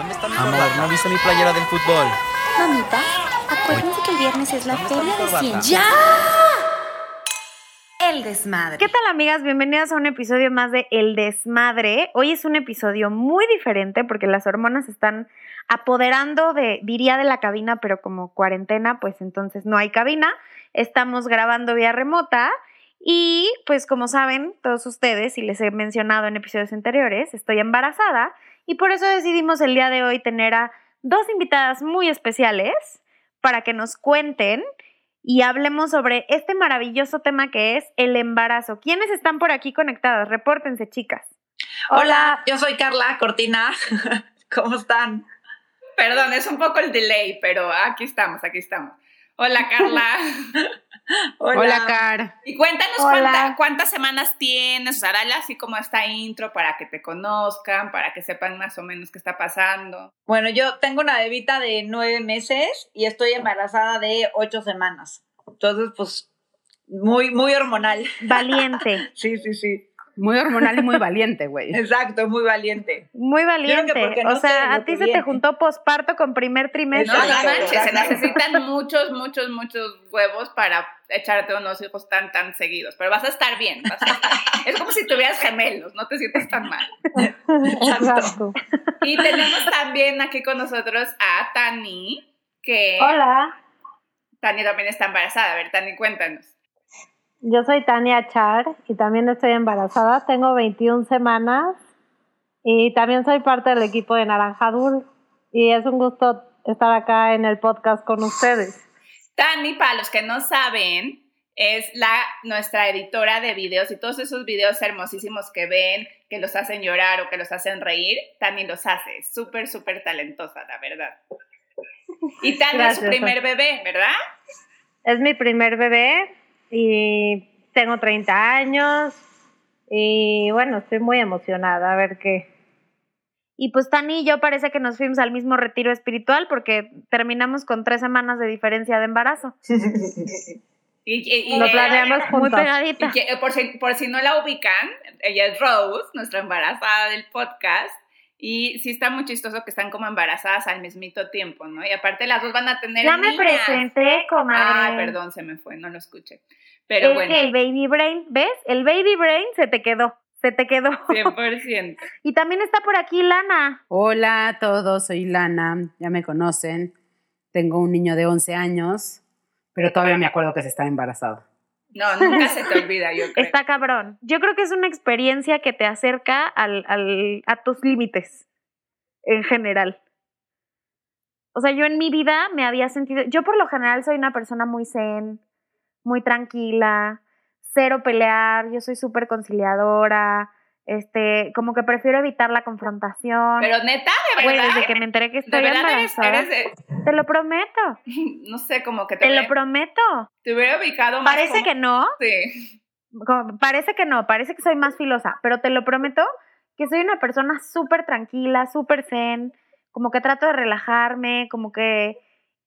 ¿Dónde está mi Amor, ¿no viste mi playera del fútbol? Mamita, acuérdense que el viernes es la feria de ciencia. ¡Ya! El desmadre. ¿Qué tal amigas? Bienvenidas a un episodio más de El desmadre. Hoy es un episodio muy diferente porque las hormonas están apoderando de, diría de la cabina, pero como cuarentena, pues entonces no hay cabina. Estamos grabando vía remota y pues como saben todos ustedes, y les he mencionado en episodios anteriores, estoy embarazada y por eso decidimos el día de hoy tener a dos invitadas muy especiales para que nos cuenten y hablemos sobre este maravilloso tema que es el embarazo. ¿Quiénes están por aquí conectadas? Repórtense, chicas. Hola, yo soy Carla Cortina. ¿Cómo están? Perdón, es un poco el delay, pero aquí estamos, aquí estamos. Hola, Carla. Hola. Car. Y cuéntanos cuántas semanas tienes, o sea, dale así como esta intro para que te conozcan, para que sepan más o menos qué está pasando. Bueno, yo tengo una bebita de nueve meses y estoy embarazada de ocho semanas. Entonces, pues, muy, muy hormonal. Valiente. sí, sí, sí. Muy hormonal y muy valiente, güey. Exacto, muy valiente. Muy valiente. o sea, a ti se te juntó posparto con primer trimestre. No, no manches, se necesitan muchos, muchos, muchos huevos para echarte unos hijos tan, tan seguidos. Pero vas a estar bien. es como si tuvieras gemelos, no te sientes tan mal. Exacto. Y tenemos también aquí con nosotros a Tani, que... Hola. Tani también está embarazada. A ver, Tani, cuéntanos. Yo soy Tania Char y también estoy embarazada. Tengo 21 semanas y también soy parte del equipo de Naranjadur. Y es un gusto estar acá en el podcast con ustedes. Tani, para los que no saben, es la, nuestra editora de videos y todos esos videos hermosísimos que ven, que los hacen llorar o que los hacen reír, Tani los hace. Súper, súper talentosa, la verdad. Y Tani es su primer bebé, ¿verdad? Es mi primer bebé y tengo 30 años y bueno, estoy muy emocionada a ver qué. Y pues Tani y yo parece que nos fuimos al mismo retiro espiritual porque terminamos con tres semanas de diferencia de embarazo. Y, Lo planeamos Muy pegadita. Y por, si, por si no la ubican, ella es Rose, nuestra embarazada del podcast. Y sí está muy chistoso que están como embarazadas al mismito tiempo, ¿no? Y aparte las dos van a tener Ya me presenté, comadre. Ah, perdón, se me fue, no lo escuché. Pero es bueno. que el baby brain, ¿ves? El baby brain se te quedó, se te quedó. 100%. y también está por aquí Lana. Hola a todos, soy Lana, ya me conocen. Tengo un niño de 11 años, pero todavía me acuerdo que se está embarazado. No, nunca se te olvida, yo creo. Está cabrón. Yo creo que es una experiencia que te acerca al, al, a tus límites en general. O sea, yo en mi vida me había sentido, yo por lo general soy una persona muy zen, muy tranquila, cero pelear, yo soy súper conciliadora, este, como que prefiero evitar la confrontación. Pero neta, de Güey, verdad. desde que me enteré que estoy de verdad eres, embarazada, eres de- te lo prometo, no sé, como que te, te lo prometo. te hubiera ubicado más. Parece como- que no, Sí. como- parece que no, parece que soy más filosa, pero te lo prometo que soy una persona súper tranquila, súper zen, como que trato de relajarme, como que,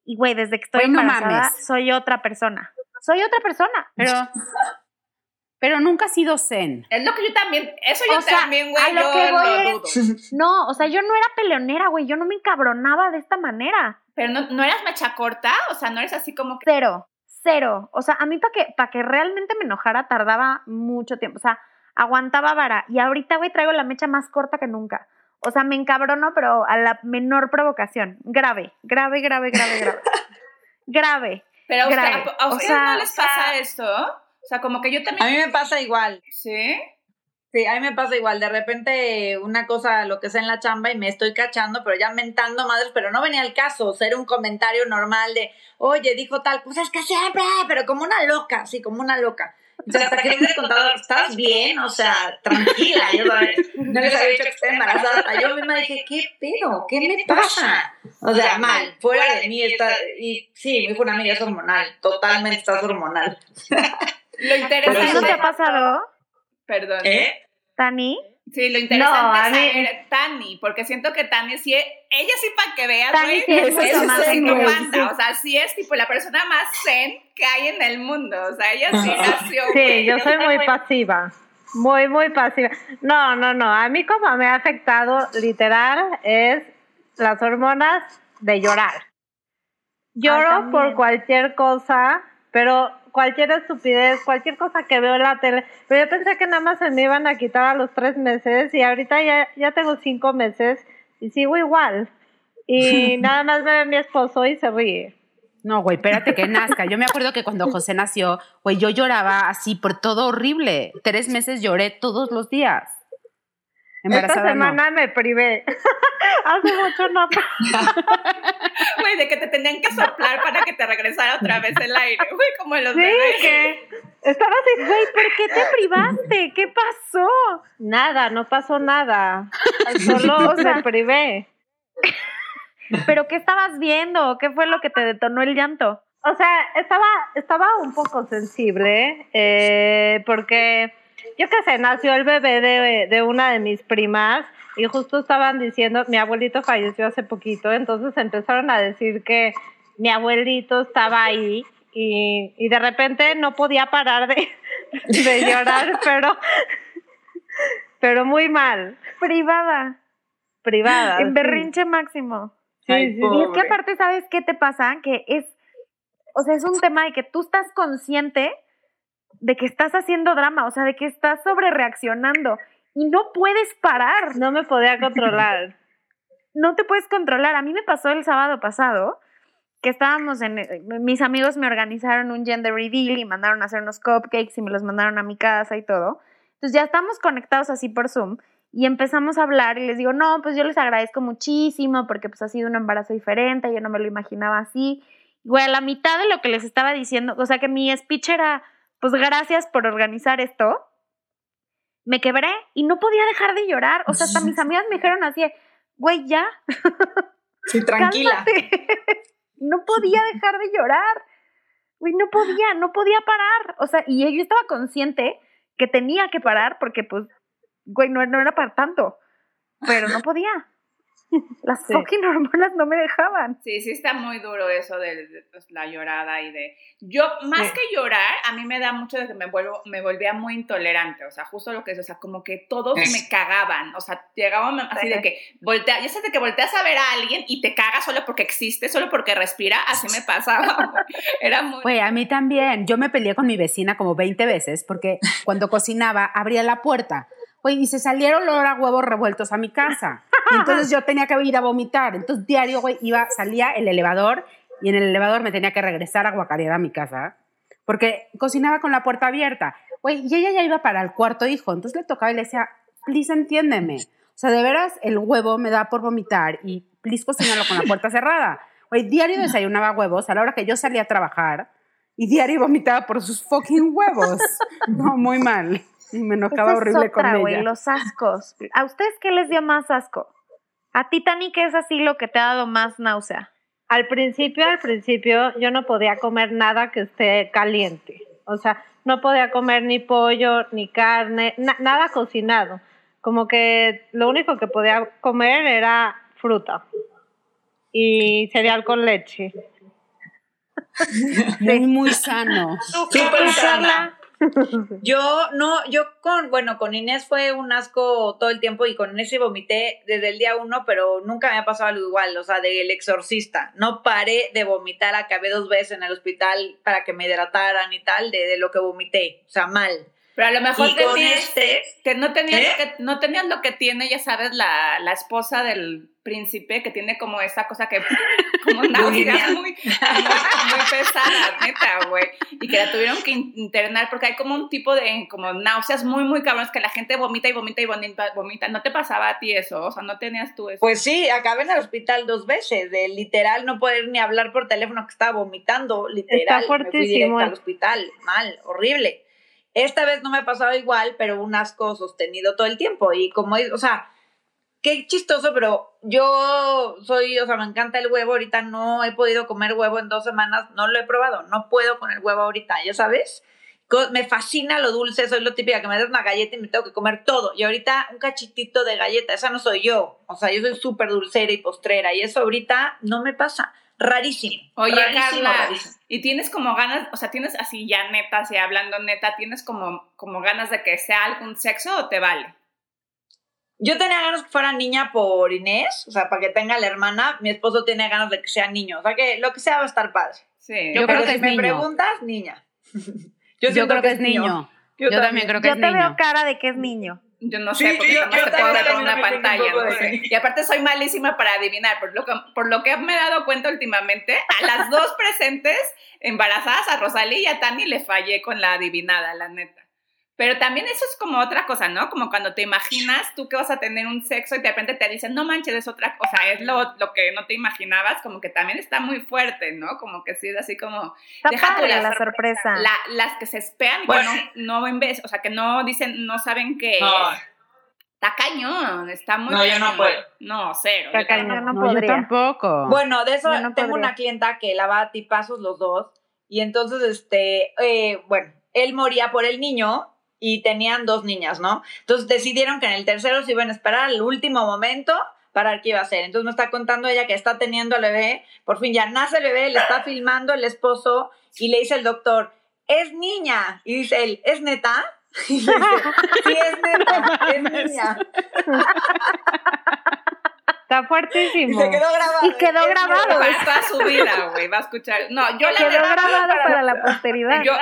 y güey, desde que estoy Güey, no embarazada mames. soy otra persona, soy otra persona. Pero, pero nunca ha sido zen. Es lo que yo también, eso yo O sea, también, güey, yo que voy lo es- dudo. No, o sea, yo no era peleonera, güey, yo no me encabronaba de esta manera. Pero no, no eras mecha corta, o sea, no eres así como que. Cero, cero. O sea, a mí para que, para que realmente me enojara tardaba mucho tiempo. O sea, aguantaba vara. Y ahorita, güey, traigo la mecha más corta que nunca. O sea, me encabrono, pero a la menor provocación. Grave, grave, grave, grave, grave. grave. Pero a, usted- a- O ustedes sea, no les pasa eso. O sea, como que yo A también. mí me pasa igual. Sí. Sí, a mí me pasa igual. De repente una cosa, lo que sea en la chamba y me estoy cachando, pero ya mentando madres, pero no venía al caso. Era un comentario normal de, oye, dijo tal, pues es que siempre, pero como una loca, así, como una loca. Entonces, hasta que me he contado, ¿estás bien? O sea, tranquila. Yo no les había dicho que estoy embarazada. Yo misma dije, ¿qué pedo? ¿Qué me pasa? O sea, mal, fuera de mí está. Y sí, me dijo una amiga, es hormonal. Totalmente estás hormonal. Lo interesante. ¿No te ha pasado, Perdón. ¿Eh? Tani? Sí, lo interesante No, a es mí- saber Tani, porque siento que Tani sí, es- ella sí para que veas, Tani güey, sí es es psicopata, o sea, sí es tipo la persona más zen que hay en el mundo, o sea, ella sí nació, Sí, güey. yo soy muy pasiva. Muy, muy pasiva. No, no, no. A mí como me ha afectado literal es las hormonas de llorar. Lloro por cualquier cosa, pero cualquier estupidez, cualquier cosa que veo en la tele. Pero yo pensé que nada más se me iban a quitar a los tres meses y ahorita ya, ya tengo cinco meses y sigo igual. Y nada más me ve mi esposo y se ríe. No, güey, espérate que nazca. Yo me acuerdo que cuando José nació, güey, yo lloraba así por todo horrible. Tres meses lloré todos los días. Esta no. semana me privé. Hace mucho no. Güey, de que te tenían que soplar para que te regresara otra vez el aire, güey, como en los Sí, bebés. que estaba así, güey, ¿Por qué te privaste? ¿Qué pasó? Nada, no pasó nada. Solo me privé. ¿Pero qué estabas viendo? ¿Qué fue lo que te detonó el llanto? O sea, estaba, estaba un poco sensible eh, porque, yo qué sé, nació el bebé de, de una de mis primas y justo estaban diciendo, mi abuelito falleció hace poquito, entonces empezaron a decir que mi abuelito estaba ahí y, y de repente no podía parar de, de llorar, pero, pero muy mal, Privada. privada. En sí. berrinche máximo. Sí, Ay, sí, Y es que aparte, ¿sabes qué te pasa? Que es, o sea, es un tema de que tú estás consciente de que estás haciendo drama, o sea, de que estás sobre reaccionando y no puedes parar, No me podía controlar. no te puedes controlar. A mí me pasó el sábado pasado que estábamos en, eh, mis amigos me organizaron un gender reveal y mandaron a hacer unos cupcakes y me los mandaron a mi casa y todo. Entonces ya estamos conectados así por Zoom y empezamos a hablar y les digo, no, pues yo les agradezco muchísimo porque pues ha sido un embarazo diferente, yo no me lo imaginaba así. Güey, a la mitad de lo que les estaba diciendo, o sea que mi speech era, pues gracias por organizar esto, me quebré y no podía dejar de llorar. O sea, hasta mis amigas me dijeron así, güey, ya, Sí, tranquila. no podía dejar de llorar. Güey, no podía, no podía parar. O sea, y yo estaba consciente que tenía que parar porque, pues, güey, no, no era para tanto. Pero no podía. Las Sí. fucking hormonas no me dejaban. Sí, sí está muy duro eso de, de, pues, la llorada y de... Yo, más Sí. que llorar, a mí me da mucho de que me, vuelvo, me volvía muy intolerante, o sea, justo lo que es, o sea, como que todos Es. me cagaban, o sea, llegaban así de que voltea, ya sabes de que volteas a ver a alguien y te cagas solo porque existe, solo porque respira, así me pasaba, era muy... Güey, a mí también. Yo me peleé con mi vecina como 20 veces porque cuando cocinaba abría la puerta. Güey, y se salieron olor a huevos revueltos a mi casa. Y entonces yo tenía que ir a vomitar. Entonces diario, güey, iba, salía el elevador y en el elevador me tenía que regresar a guacarear a mi casa porque cocinaba con la puerta abierta. Güey, y ella ya iba para el cuarto hijo. Entonces le tocaba y le decía, please entiéndeme. O sea, de veras el huevo me da por vomitar y please cocínalo con la puerta cerrada. Güey, diario desayunaba huevos a la hora que yo salía a trabajar y diario vomitaba por sus fucking huevos. No, muy mal. Y me enojaba Esa es horrible otra, con güey, ella. los ascos. ¿A ustedes qué les dio más asco? A ti, Tani, ¿qué es así lo que te ha dado más náusea? Al principio, al principio, yo no podía comer nada que esté caliente. O sea, no podía comer ni pollo, ni carne, na- nada cocinado. Como que lo único que podía comer era fruta y cereal con leche. Muy, muy sano. Súper sana. Yo no, yo con, bueno, con Inés fue un asco todo el tiempo y con Inés sí vomité desde el día uno, pero nunca me ha pasado algo igual, o sea, del exorcista. No paré de vomitar, acabé dos veces en el hospital para que me hidrataran y tal, de, de lo que vomité, o sea, mal. Pero a lo mejor tenías, este, que no tenías, ¿Eh? lo que, no tenías lo que tiene, ya sabes, la, la esposa del príncipe, que tiene como esa cosa que, como náuseas Bulimia. muy, muy, muy pesadas, neta, güey. Y que la tuvieron que in- internar porque hay como un tipo de, como náuseas muy, muy cabrones que la gente vomita y vomita y vomita, vomita. ¿No te pasaba a ti eso? O sea, ¿no tenías tú eso? Pues sí, acabé en el hospital dos veces, de literal no poder ni hablar por teléfono que estaba vomitando, literal. Está me fui fuertísimo. directo al hospital, mal, horrible. Esta vez no me ha pasado igual, pero un asco sostenido todo el tiempo. Y como, o sea, qué chistoso, pero yo soy, o sea, me encanta el huevo. Ahorita no he podido comer huevo en dos semanas, no lo he probado, no puedo con el huevo ahorita, ya sabes. Me fascina lo dulce, soy lo típica que me das una galleta y me tengo que comer todo. Y ahorita un cachitito de galleta, esa no soy yo. O sea, yo soy súper dulcera y postrera y eso ahorita no me pasa. Rarísimo. Oye, rarísimo, Carla, rarísimo. y tienes como ganas, o sea, tienes así ya neta, así hablando neta, ¿tienes como, como ganas de que sea algún sexo o te vale? Yo tenía ganas que fuera niña por Inés, o sea, para que tenga la hermana. Mi esposo tiene ganas de que sea niño. O sea, que lo que sea va a estar padre. Sí. Yo Pero creo que si es me niño. preguntas, niña. Yo, siento creo que es niño. Yo, también creo que Yo es te niño. veo cara de que es niño. Yo no Sí, sé, porque yo- nomás yo te puedo ver con una un pantalla. no sé. Y aparte soy malísima para adivinar, por lo, que, por lo que me he dado cuenta últimamente, a las dos presentes embarazadas, a Rosalía y a Tani, le fallé con la adivinada, la neta. Pero también eso es como otra cosa, ¿no? Como cuando te imaginas tú que vas a tener un sexo y de repente te dicen, no manches, es otra cosa, es lo, lo que no te imaginabas, como que también está muy fuerte, ¿no? Como que sí, es así como... Está Deja padre la la sorpresa. La- las que se esperan, y Bueno. que no, no en vez, o sea, que no dicen, no saben qué No. es. Está cañón, está muy No, yo no puedo. No, cero. Está yo cañón. tampoco. no No, yo podría. tampoco. Bueno, de eso tengo podría. una clienta que la va a tipazos los dos. Y entonces, este, eh, bueno, él moría por el niño y tenían dos niñas, ¿no? Entonces decidieron que en el tercero se iban a esperar al último momento para ver qué iba a hacer. Entonces me está contando ella que está teniendo al bebé, por fin ya nace el bebé, le está filmando el esposo y le dice el doctor, es niña. Y dice él, ¿es neta? Y le dice, sí, es neta, es niña. Está Y fuertísimo. se quedó grabado. Y quedó Es grabado. Para toda su vida, güey, va a escuchar. No, yo la Quedó grabado para la posteridad. yo,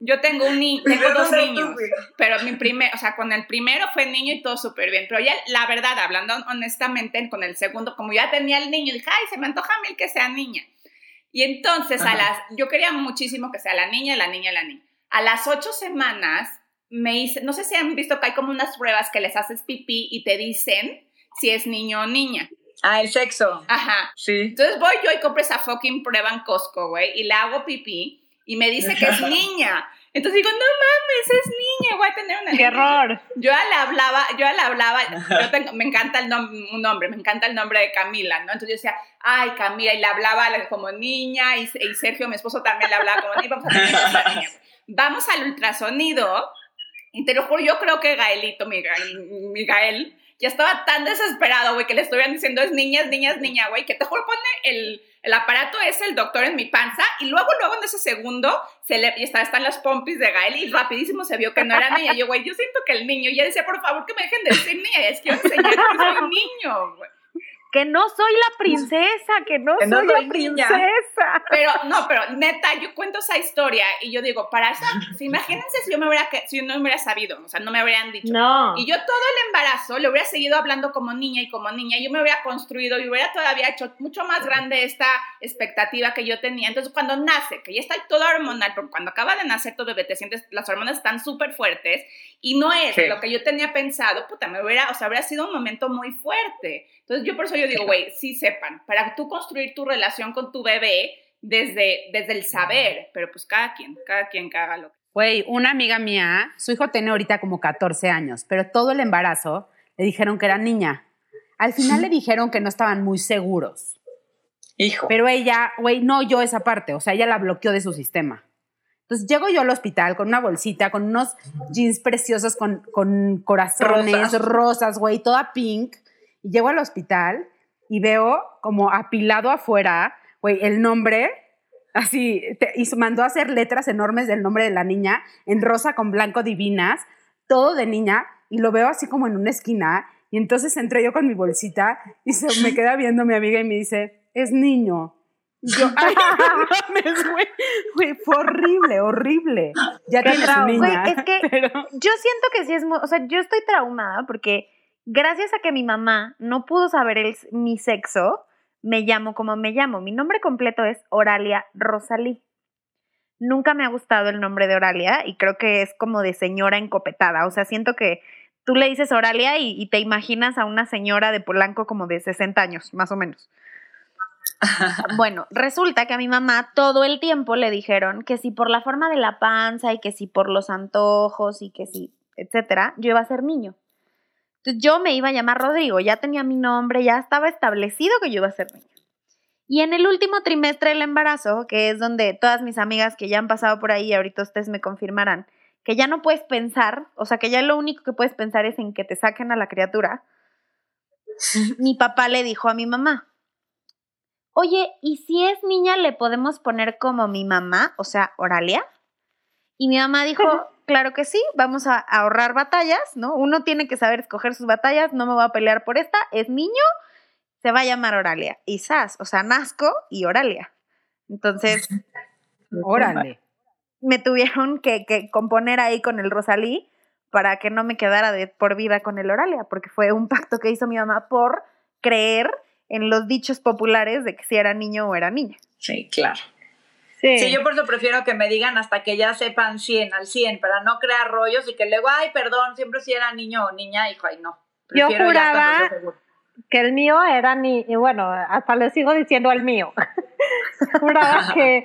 yo tengo un ni tengo ¿De dos niños, pero mi primer, o sea, con el primero fue niño y todo súper bien, pero ya la verdad, hablando honestamente, con el segundo, como ya tenía el niño, dije, ay, se me antoja a mí el que sea niña. Y entonces, a las, yo quería muchísimo que sea la niña, la niña, la niña. A las ocho semanas me hice, no sé si han visto que hay como unas pruebas que les haces pipí y te dicen si es niño o niña. Ah, el sexo. Ajá. Sí. Entonces voy yo y compro esa fucking prueba en Costco, güey, y le hago pipí y me dice que es niña. Entonces digo, no mames, es niña, voy a tener una ¡Qué error! Yo ya le hablaba, yo le hablaba, yo tengo, me encanta el nom- un nombre, me encanta el nombre de Camila, ¿no? Entonces yo decía, ay, Camila, y le hablaba como niña, y, y Sergio, mi esposo, también le hablaba como niña, vamos a tener esa niña. Vamos al ultrasonido, y te lo juro, yo creo que Gaelito, mi, Gael, mi Gael, ya estaba tan desesperado, güey, que le estuvieran diciendo es niña, es niña, güey, que te juro pone el, el aparato es el doctor en mi panza y luego, luego en ese segundo se le, y está, están las pompis de Gael y rapidísimo se vio que no era niña. Yo, güey, yo siento que el niño, y ella decía, por favor, que me dejen de decir niña, es que yo enseñar que soy niño, güey. Que no soy la princesa, que no Que no soy soy la niña. princesa. Pero, no, pero neta, yo cuento esa historia y yo digo, para esa, si imagínense si yo me hubiera, si yo no hubiera sabido, o sea, no me habrían dicho. No. Y yo todo el embarazo le hubiera seguido hablando como niña y como niña, yo me hubiera construido y hubiera todavía hecho mucho más grande esta expectativa que yo tenía. Entonces, cuando nace, que ya está todo hormonal, porque cuando acaba de nacer tu bebé, te sientes, las hormonas están súper fuertes y no es Sí. lo que yo tenía pensado, puta, me hubiera, o sea, habría sido un momento muy fuerte. Entonces, yo por eso yo digo, güey, sí sepan, para tú construir tu relación con tu bebé desde, desde el saber, pero pues cada quien, cada quien que haga lo que Güey, una amiga mía, su hijo tiene ahorita como 14 años, pero todo el embarazo le dijeron que era niña. Al final le dijeron que no estaban muy seguros. Hijo. Pero ella, güey, no oyó esa parte, o sea, ella la bloqueó de su sistema. Entonces llego yo al hospital con una bolsita, con unos jeans preciosos con, con corazones, rosas, güey, toda pink. Y llego al hospital y veo como apilado afuera, güey, el nombre, así, te- y mandó a hacer letras enormes del nombre de la niña, en rosa con blanco divinas, todo de niña, y lo veo así como en una esquina. Y entonces entré yo con mi bolsita y se me queda viendo mi amiga y me dice, es niño. Y yo, ay, no mames, güey. Güey, fue horrible, horrible. Ya Qué tiene su trauma. niña. Güey, es que- pero- Yo siento que sí es muy, o sea, yo estoy traumada porque gracias a que mi mamá no pudo saber el- mi sexo, me llamo como me llamo. Mi nombre completo es Oralia Rosalí. Nunca me ha gustado el nombre de Oralia y creo que es como de señora encopetada. O sea, siento que tú le dices Oralia y, y te imaginas a una señora de Polanco como de 60 años, más o menos. Bueno, resulta que a mi mamá todo el tiempo le dijeron que si por la forma de la panza y que si por los antojos y que si, etcétera, yo iba a ser niño. Entonces yo me iba a llamar Rodrigo, ya tenía mi nombre, ya estaba establecido que yo iba a ser niño. Y en el último trimestre del embarazo, que es donde todas mis amigas que ya han pasado por ahí, ahorita ustedes me confirmarán, que ya no puedes pensar, o sea, que ya lo único que puedes pensar es en que te saquen a la criatura, mi papá le dijo a mi mamá, oye, ¿y si es niña le podemos poner como mi mamá, o sea, Oralia? Y mi mamá dijo, claro que sí, vamos a ahorrar batallas, ¿no? Uno tiene que saber escoger sus batallas, no me voy a pelear por esta, es niño, se va a llamar Oralia. Y Sas, o sea, Nazco y Oralia. Entonces, Órale. me tuvieron que, que componer ahí con el Rosalí para que no me quedara de por vida con el Oralia, porque fue un pacto que hizo mi mamá por creer en los dichos populares de que si era niño o era niña. Sí, claro. Sí. Sí, yo por eso prefiero que me digan hasta que ya sepan 100 al 100 para no crear rollos y que luego, ay, perdón, siempre si era niño o niña, hijo, ay, no. Yo Prefiero cuando juraba- que el mío era ni, y bueno, hasta le sigo diciendo el mío. Juraba que,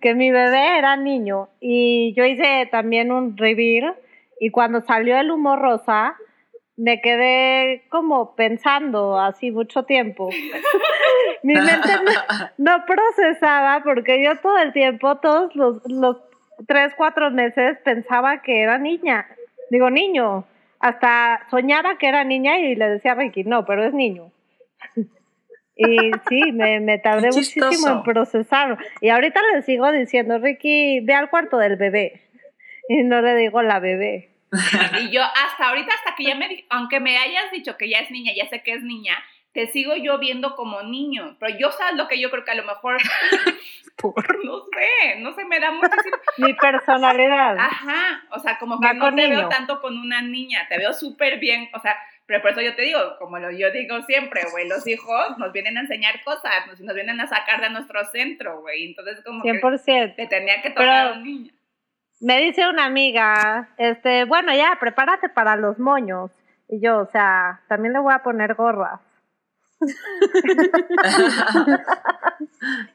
que mi bebé era niño y yo hice también un reveal y cuando salió el humo rosa me quedé como pensando así mucho tiempo. mi mente no, no procesaba porque yo todo el tiempo, todos los, los tres, cuatro meses pensaba que era niña, digo niño, hasta soñaba que era niña y le decía a Ricky, no, pero es niño. Y sí, me, me tardé muchísimo en procesarlo. Y ahorita le sigo diciendo, Ricky, ve al cuarto del bebé. Y no le digo la bebé. Y yo hasta ahorita, hasta que ya me, aunque me hayas dicho que ya es niña, ya sé que es niña, te sigo yo viendo como niño. Pero yo sabes lo que yo creo que a lo mejor, no sé, no sé, me da muchísimo. Mi personalidad. Ajá, o sea, como que Va no te veo tanto con una niña, te veo súper bien, o sea, pero por eso yo te digo, como lo, yo digo siempre, güey, los hijos nos vienen a enseñar cosas, nos, nos vienen a sacar de nuestro centro, güey, entonces como que 100%. te tenía que tocar Pero- un niño. Me dice una amiga, este, bueno, ya, prepárate para los moños. Y yo, o sea, también le voy a poner gorras.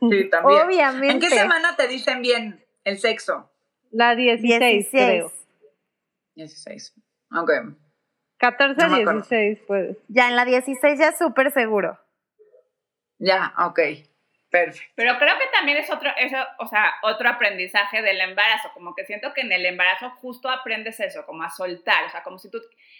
Sí, también. Obviamente. ¿En qué semana te dicen bien el sexo? La 16, 16. creo. 16. Ok. 14, No me acuerdo. 16, pues. Ya en la 16 ya súper seguro. Ya, ok. Perfecto. Pero creo que también es otro, o sea, otro aprendizaje del embarazo, como que siento que en el embarazo justo aprendes eso, como a soltar, o sea, como si tú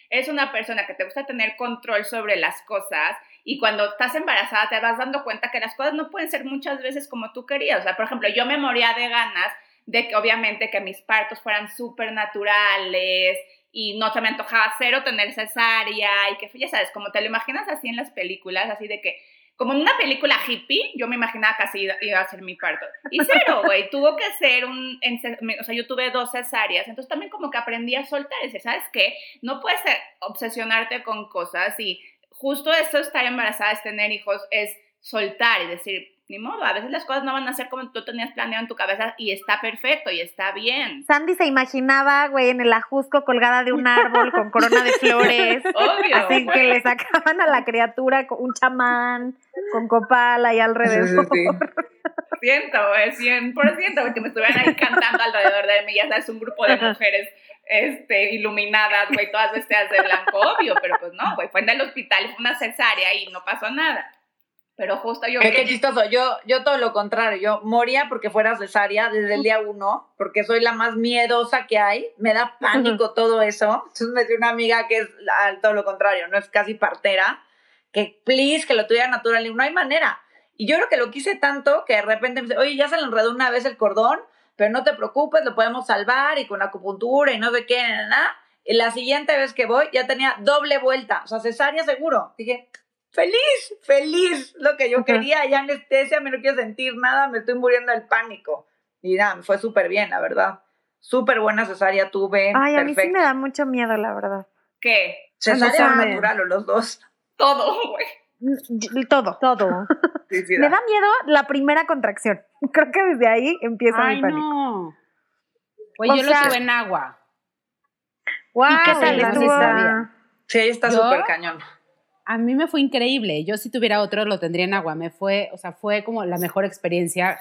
eres una persona que te gusta tener control sobre las cosas y cuando estás embarazada te vas dando cuenta que las cosas no pueden ser muchas veces como tú querías, o sea, por ejemplo, yo me moría de ganas de que obviamente que mis partos fueran súper naturales y no se me antojaba cero tener cesárea y que, ya sabes, como te lo imaginas así en las películas, así de que como en una película hippie, yo me imaginaba que así iba- a ser mi parto. Y cero, güey, tuvo que ser un, o sea, yo tuve dos cesáreas, entonces también como que aprendí a soltar, y decir, ¿sabes qué? No puedes eh, obsesionarte con cosas y justo esto de estar embarazada, es tener hijos, es soltar y decir, ni modo, a veces las cosas no van a ser como tú tenías planeado en tu cabeza y está perfecto y está bien. Sandy se imaginaba, güey, en el ajusco colgada de un árbol con corona de flores. Obvio. Así güey. que le sacaban a la criatura con un chamán, con copal ahí alrededor. Siento, güey, 100%, güey, que me estuvieran ahí cantando alrededor de mí, ya sabes, un grupo de mujeres este, iluminadas, güey, todas vestidas de blanco, obvio, pero pues no, güey, fue en el hospital, fue una cesárea y no pasó nada. Pero justo yo... Qué, qué chistoso. Yo, yo todo lo contrario. Yo moría porque fuera cesárea desde el día uno, porque soy la más miedosa que hay. Me da pánico todo eso. Entonces me dio una amiga que es la- todo lo contrario, no es casi partera, que please, que lo tuviera natural. Y no hay manera. Y yo creo que lo quise tanto que de repente me dice, oye, ya se le enredó una vez el cordón, pero no te preocupes, lo podemos salvar y con acupuntura y no sé qué, nada. nada. Y la siguiente vez que voy ya tenía doble vuelta, o sea, cesárea seguro. Dije, feliz, feliz, lo que yo quería, ya anestesia, me no quiero sentir nada, me estoy muriendo del pánico. Y nada, me fue súper bien, la verdad. Súper buena cesárea tuve. Ay, a mí sí me da mucho miedo, la verdad. ¿Qué? Cesárea Emociones. natural o los dos. Todo, güey. Mm, Todo. Todo. Sí, sí, Me da. miedo la primera contracción. Creo que desde ahí empieza Ay, mi pánico. no. Pues O yo sea- lo tuve en agua. Wow, qué tal no estuvo? Sí, está súper cañón. A mí me fue increíble. Yo si tuviera otro lo tendría en agua. Me fue, o sea, fue como la mejor experiencia.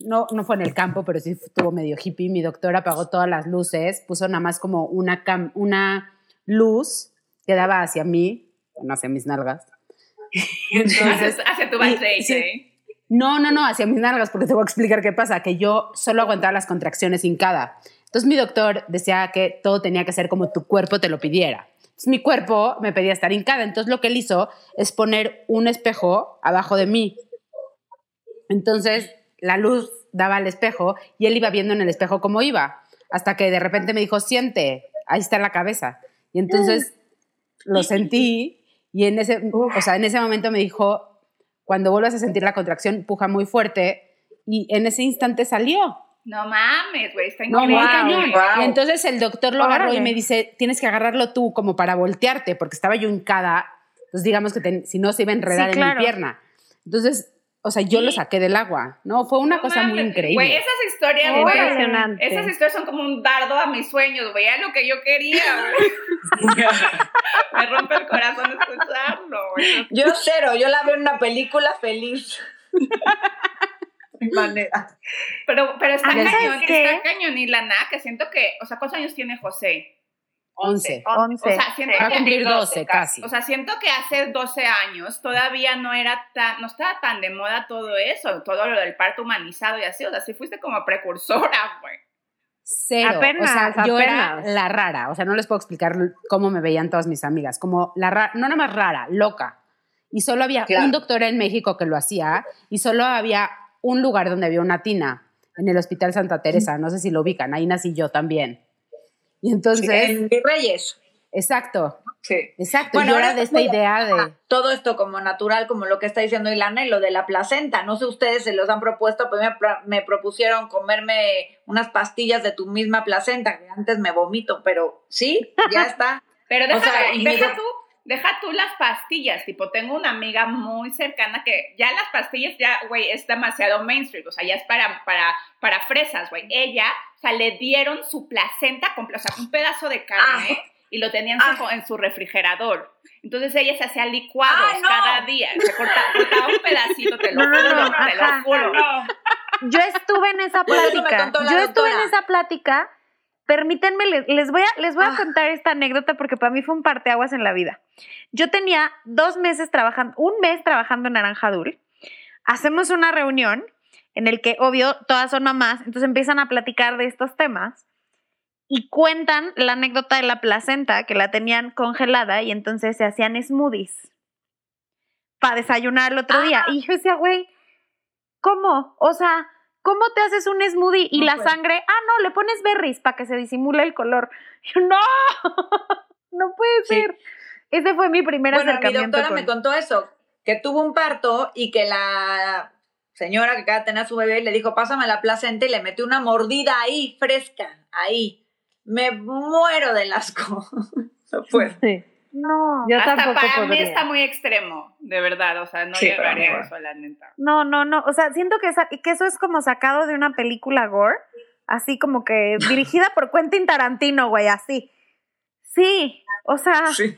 No, no fue en el campo, pero sí estuvo medio hippie. Mi doctora apagó todas las luces, puso nada más como una, cam- una luz que daba hacia mí, no hacia mis nalgas. Entonces, Hacia, tu sí. ¿eh? No, no, no, hacia mis nalgas, porque te voy a explicar qué pasa, que yo solo aguantaba las contracciones hincada. Entonces mi doctor decía que todo tenía que ser como tu cuerpo te lo pidiera. Entonces mi cuerpo me pedía estar hincada, entonces lo que él hizo es poner un espejo abajo de mí. Entonces la luz daba al espejo y él iba viendo en el espejo cómo iba. hasta que de repente me dijo, siente, ahí está la cabeza. Y entonces lo sentí y en ese, o sea, en ese momento me dijo, cuando vuelvas a sentir la contracción, puja muy fuerte y en ese instante salió. No mames, güey, está No, increíble. muy cañón. Wow. Y entonces el doctor lo agarró y me dice, tienes que agarrarlo tú como para voltearte, porque estaba yo hincada. Entonces digamos que ten- si no se iba a enredar Sí, en claro. mi pierna. Entonces, o sea, yo lo saqué del agua. No, fue una No cosa muy increíble. Güey, esas historias, Órale. güey. Impresionante. Esas historias son como un dardo a mis sueños, güey. Era lo que yo quería, güey. Me rompe el corazón escucharlo, güey. Yo cero, yo la veo en una película feliz. Manera. Pero, pero está Ah, ¿sabes cañón, está cañón, Ilana, que siento que, o sea, ¿cuántos años tiene José? 11. Once. O sea, siento Va a que, cumplir 12 casi. o sea, siento que hace 12 años todavía no era tan, no estaba tan de moda todo eso, todo lo del parto humanizado y así, o sea, sí fuiste como precursora, güey. Cero. Apenas, o sea, yo era la rara. O sea, no les puedo explicar cómo me veían todas mis amigas. Como la rara, no nada más rara, loca. Y solo había Claro. un doctor en México que lo hacía y solo había un lugar donde había una tina en el Hospital Santa Teresa. No sé si lo ubican. Ahí nací yo también. Y entonces, en Virreyes. exacto, Sí. exacto. Bueno, yo ahora era de esta idea de... Todo esto como natural, como lo que está diciendo Ilana y lo de la placenta. No sé ustedes se los han propuesto, pero me, me propusieron comerme unas pastillas de tu misma placenta, que antes me vomito, pero sí, ya está. Pero deja, O sea, y deja me- tú, deja tú las pastillas, tipo, tengo una amiga muy cercana que ya las pastillas ya, güey, es demasiado mainstream, o sea, ya es para, para, para fresas, güey. Ella, o sea, le dieron su placenta, o sea, un pedazo de carne y lo tenía en su, en su refrigerador. Entonces ella se hacía licuados ¡Ay, no! cada día, se cortaba, cortaba un pedacito, te lo No, no, juro, no, te ajá. lo juro. Yo estuve en esa plática. Yo estuve en esa plática. Permítanme, les, les voy a, les voy a Ah. contar esta anécdota porque para mí fue un parteaguas en la vida. Yo tenía dos meses trabajando, un mes trabajando en Naranja Dul. Hacemos una reunión en el que, obvio, todas son mamás, entonces empiezan a platicar de estos temas y cuentan la anécdota de la placenta que la tenían congelada y entonces se hacían smoothies para desayunar el otro día. Y yo decía, güey, ¿cómo? O sea, ¿cómo te haces un smoothie y No la sangre? Ah, no, le pones berries para que se disimule el color. Yo, no, no puede Sí. ser. Ese fue mi primer Bueno, mi doctora con- me contó eso, que tuvo un parto y que la señora que acaba de tener a su bebé le dijo, pásame la placenta y le metió una mordida ahí, fresca, ahí. Me muero del asco. No puedo. Sí. No, Yo Hasta tampoco para mí está muy extremo, de verdad, o sea, no Sí, llegaría a eso, la neta. no, no, no. O sea, siento que, esa- que eso es como sacado de una película gore, así como que dirigida por Quentin Tarantino, güey, así. Sí, o sea, Sí.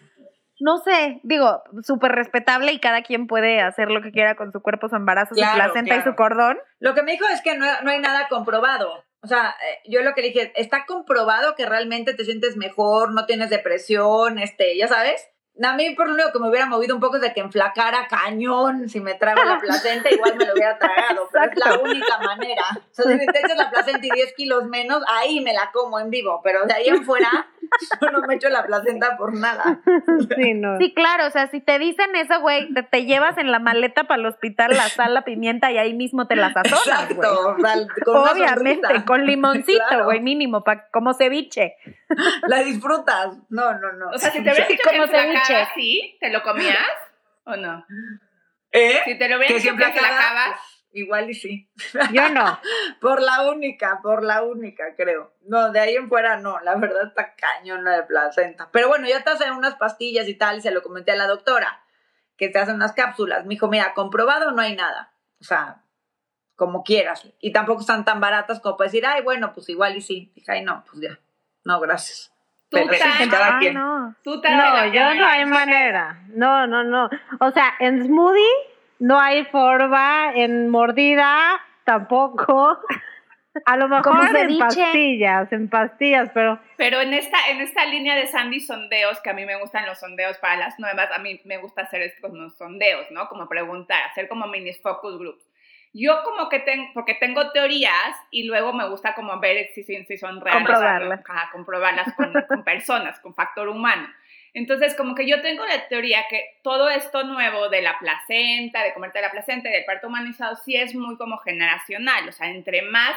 no sé, digo, súper respetable y cada quien puede hacer lo que quiera con su cuerpo, su embarazo, su Claro, placenta y su cordón. Lo que me dijo es que no, no hay nada comprobado. O sea, eh, yo lo que dije, está comprobado que realmente te sientes mejor, no tienes depresión, este, ya sabes. A mí por lo único que me hubiera movido un poco es de que enflacara cañón si me trago la placenta, igual me lo hubiera tragado, pero es la única manera. O sea, si te echas la placenta y 10 kilos menos, ahí me la como en vivo, pero de ahí en fuera yo no me echo la placenta por nada. Sí, no. Sí, claro, o sea, si te dicen eso, güey, te, te llevas en la maleta para el hospital la sal, la pimienta y ahí mismo te la sazonas, güey. Exacto, o sea, con Obviamente, con limoncito, Claro. güey, mínimo, pa, como ceviche. La disfrutas. No, no, no. O sea, si te que como enflacara así, ¿te lo comías o no? ¿Eh? Si te lo dicho siempre que enflacabas, Igual y sí. Yo no. Por la única, por la única, creo. No, de ahí en fuera no, la verdad está cañona de placenta. Pero bueno, ya te hacen unas pastillas y tal, y se lo comenté a la doctora, que te hacen unas cápsulas. Me dijo, mira, comprobado no hay nada. O sea, como quieras. Y tampoco están tan baratas como para decir, ay, bueno, pues igual y sí. Dije, ay, no, pues ya. No, gracias. Tú, Tan, cada quien. no. tú Tan, No, yo no hay manera. No, no, no. O sea, en smoothie no hay forma, en mordida tampoco. A lo mejor en pastillas, en pastillas, pero Pero en esta, en esta línea de Sandy sondeos, que a mí me gustan los sondeos para las nuevas, a mí me gusta hacer estos sondeos, ¿no? Como preguntar, hacer como mini focus groups. Yo como que tengo, porque tengo teorías y luego me gusta como ver si, si, son reales. Comprobarlas. Ajá, comprobarlas con, con personas, con factor humano. Entonces, como que yo tengo la teoría que todo esto nuevo de la placenta, de comerte la placenta y del parto humanizado, sí es muy como generacional. O sea, entre más,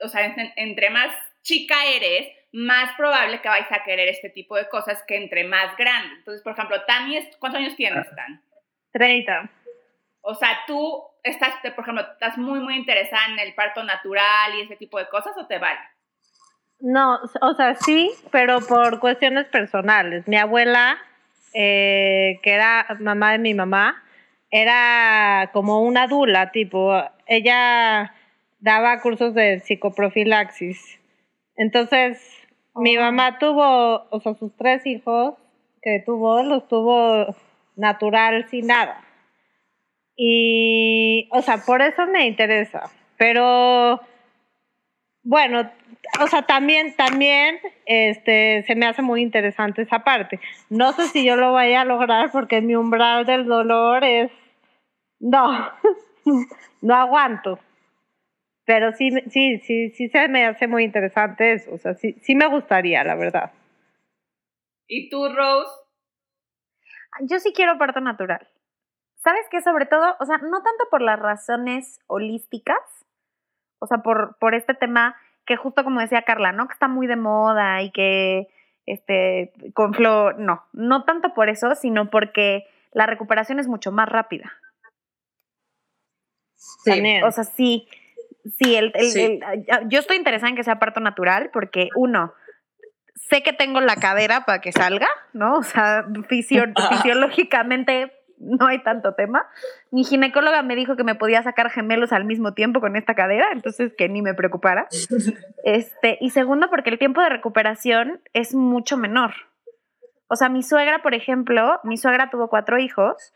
o sea, en- entre más chica eres, más probable que vais a querer este tipo de cosas que entre más grande. Entonces, por ejemplo, Tani, ¿cuántos años tienes, Tan? 30. O sea, tú estás, por ejemplo, estás muy, muy interesada en el parto natural y ese tipo de cosas, ¿o te vale? No, o sea, sí, pero por cuestiones personales. Mi abuela, eh, que era mamá de mi mamá, era como una dula, tipo, ella daba cursos de psicoprofilaxis. Entonces, mi mamá tuvo, o sea, sus tres hijos que tuvo, los tuvo natural sin nada. Y, o sea, por eso me interesa. Pero, bueno, o sea, también, también, este, se me hace muy interesante esa parte. No sé si yo lo vaya a lograr porque mi umbral del dolor es, no, no aguanto. Pero sí, sí, sí, sí se me hace muy interesante eso. O sea, sí, sí me gustaría, la verdad. ¿Y tú, Rose? Yo sí quiero parto natural. ¿Sabes qué? Sobre todo, o sea, no tanto por las razones holísticas, o sea, por, por este tema que justo como decía Carla, ¿no? Que está muy de moda y que, este, con flor, no, no tanto por eso, sino porque la recuperación es mucho más rápida. También. O sea, sí, sí, el, el- Sí. el- yo estoy interesada en que sea parto natural porque, uno, sé que tengo la cadera para que salga, ¿no? O sea, fisio- fisiológicamente no hay tanto tema. Mi ginecóloga me dijo que me podía sacar gemelos al mismo tiempo con esta cadera, entonces que ni me preocupara. Este, y segundo, porque el tiempo de recuperación es mucho menor. O sea, mi suegra, por ejemplo, mi suegra tuvo cuatro hijos.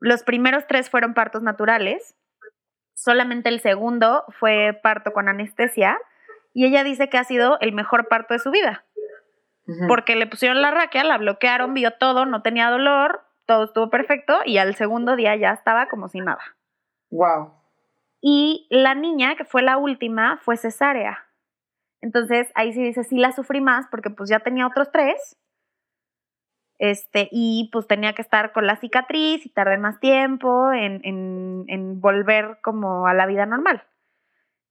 Los primeros tres fueron partos naturales. Solamente el segundo fue parto con anestesia. Y ella dice que ha sido el mejor parto de su vida. Porque le pusieron la raquia, la bloquearon, vio todo, no tenía dolor, todo estuvo perfecto. Y al segundo día ya estaba como si nada. Wow. Y la niña, que fue la última, fue cesárea. Entonces ahí sí dice, sí la sufrí más porque pues ya tenía otros tres. Este, y pues tenía que estar con la cicatriz y tardé más tiempo en, en, en volver como a la vida normal.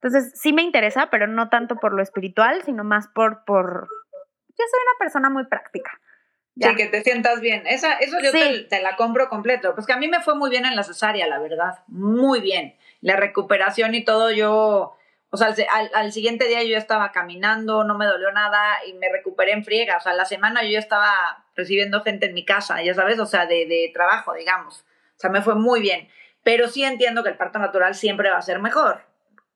Entonces sí me interesa, pero no tanto por lo espiritual, sino más por, por... Yo soy una persona muy práctica. Ya. Sí, que te sientas bien. Esa, eso yo Sí. te, te la compro completo. Pues que a mí me fue muy bien en la cesárea, la verdad. Muy bien. La recuperación y todo, yo. O sea, al, al- siguiente día yo ya estaba caminando, no me dolió nada y me recuperé en friega. O sea, la semana yo ya estaba recibiendo gente en mi casa, ya sabes, o sea, de, de trabajo, digamos. O sea, me fue muy bien. Pero sí entiendo que el parto natural siempre va a ser mejor.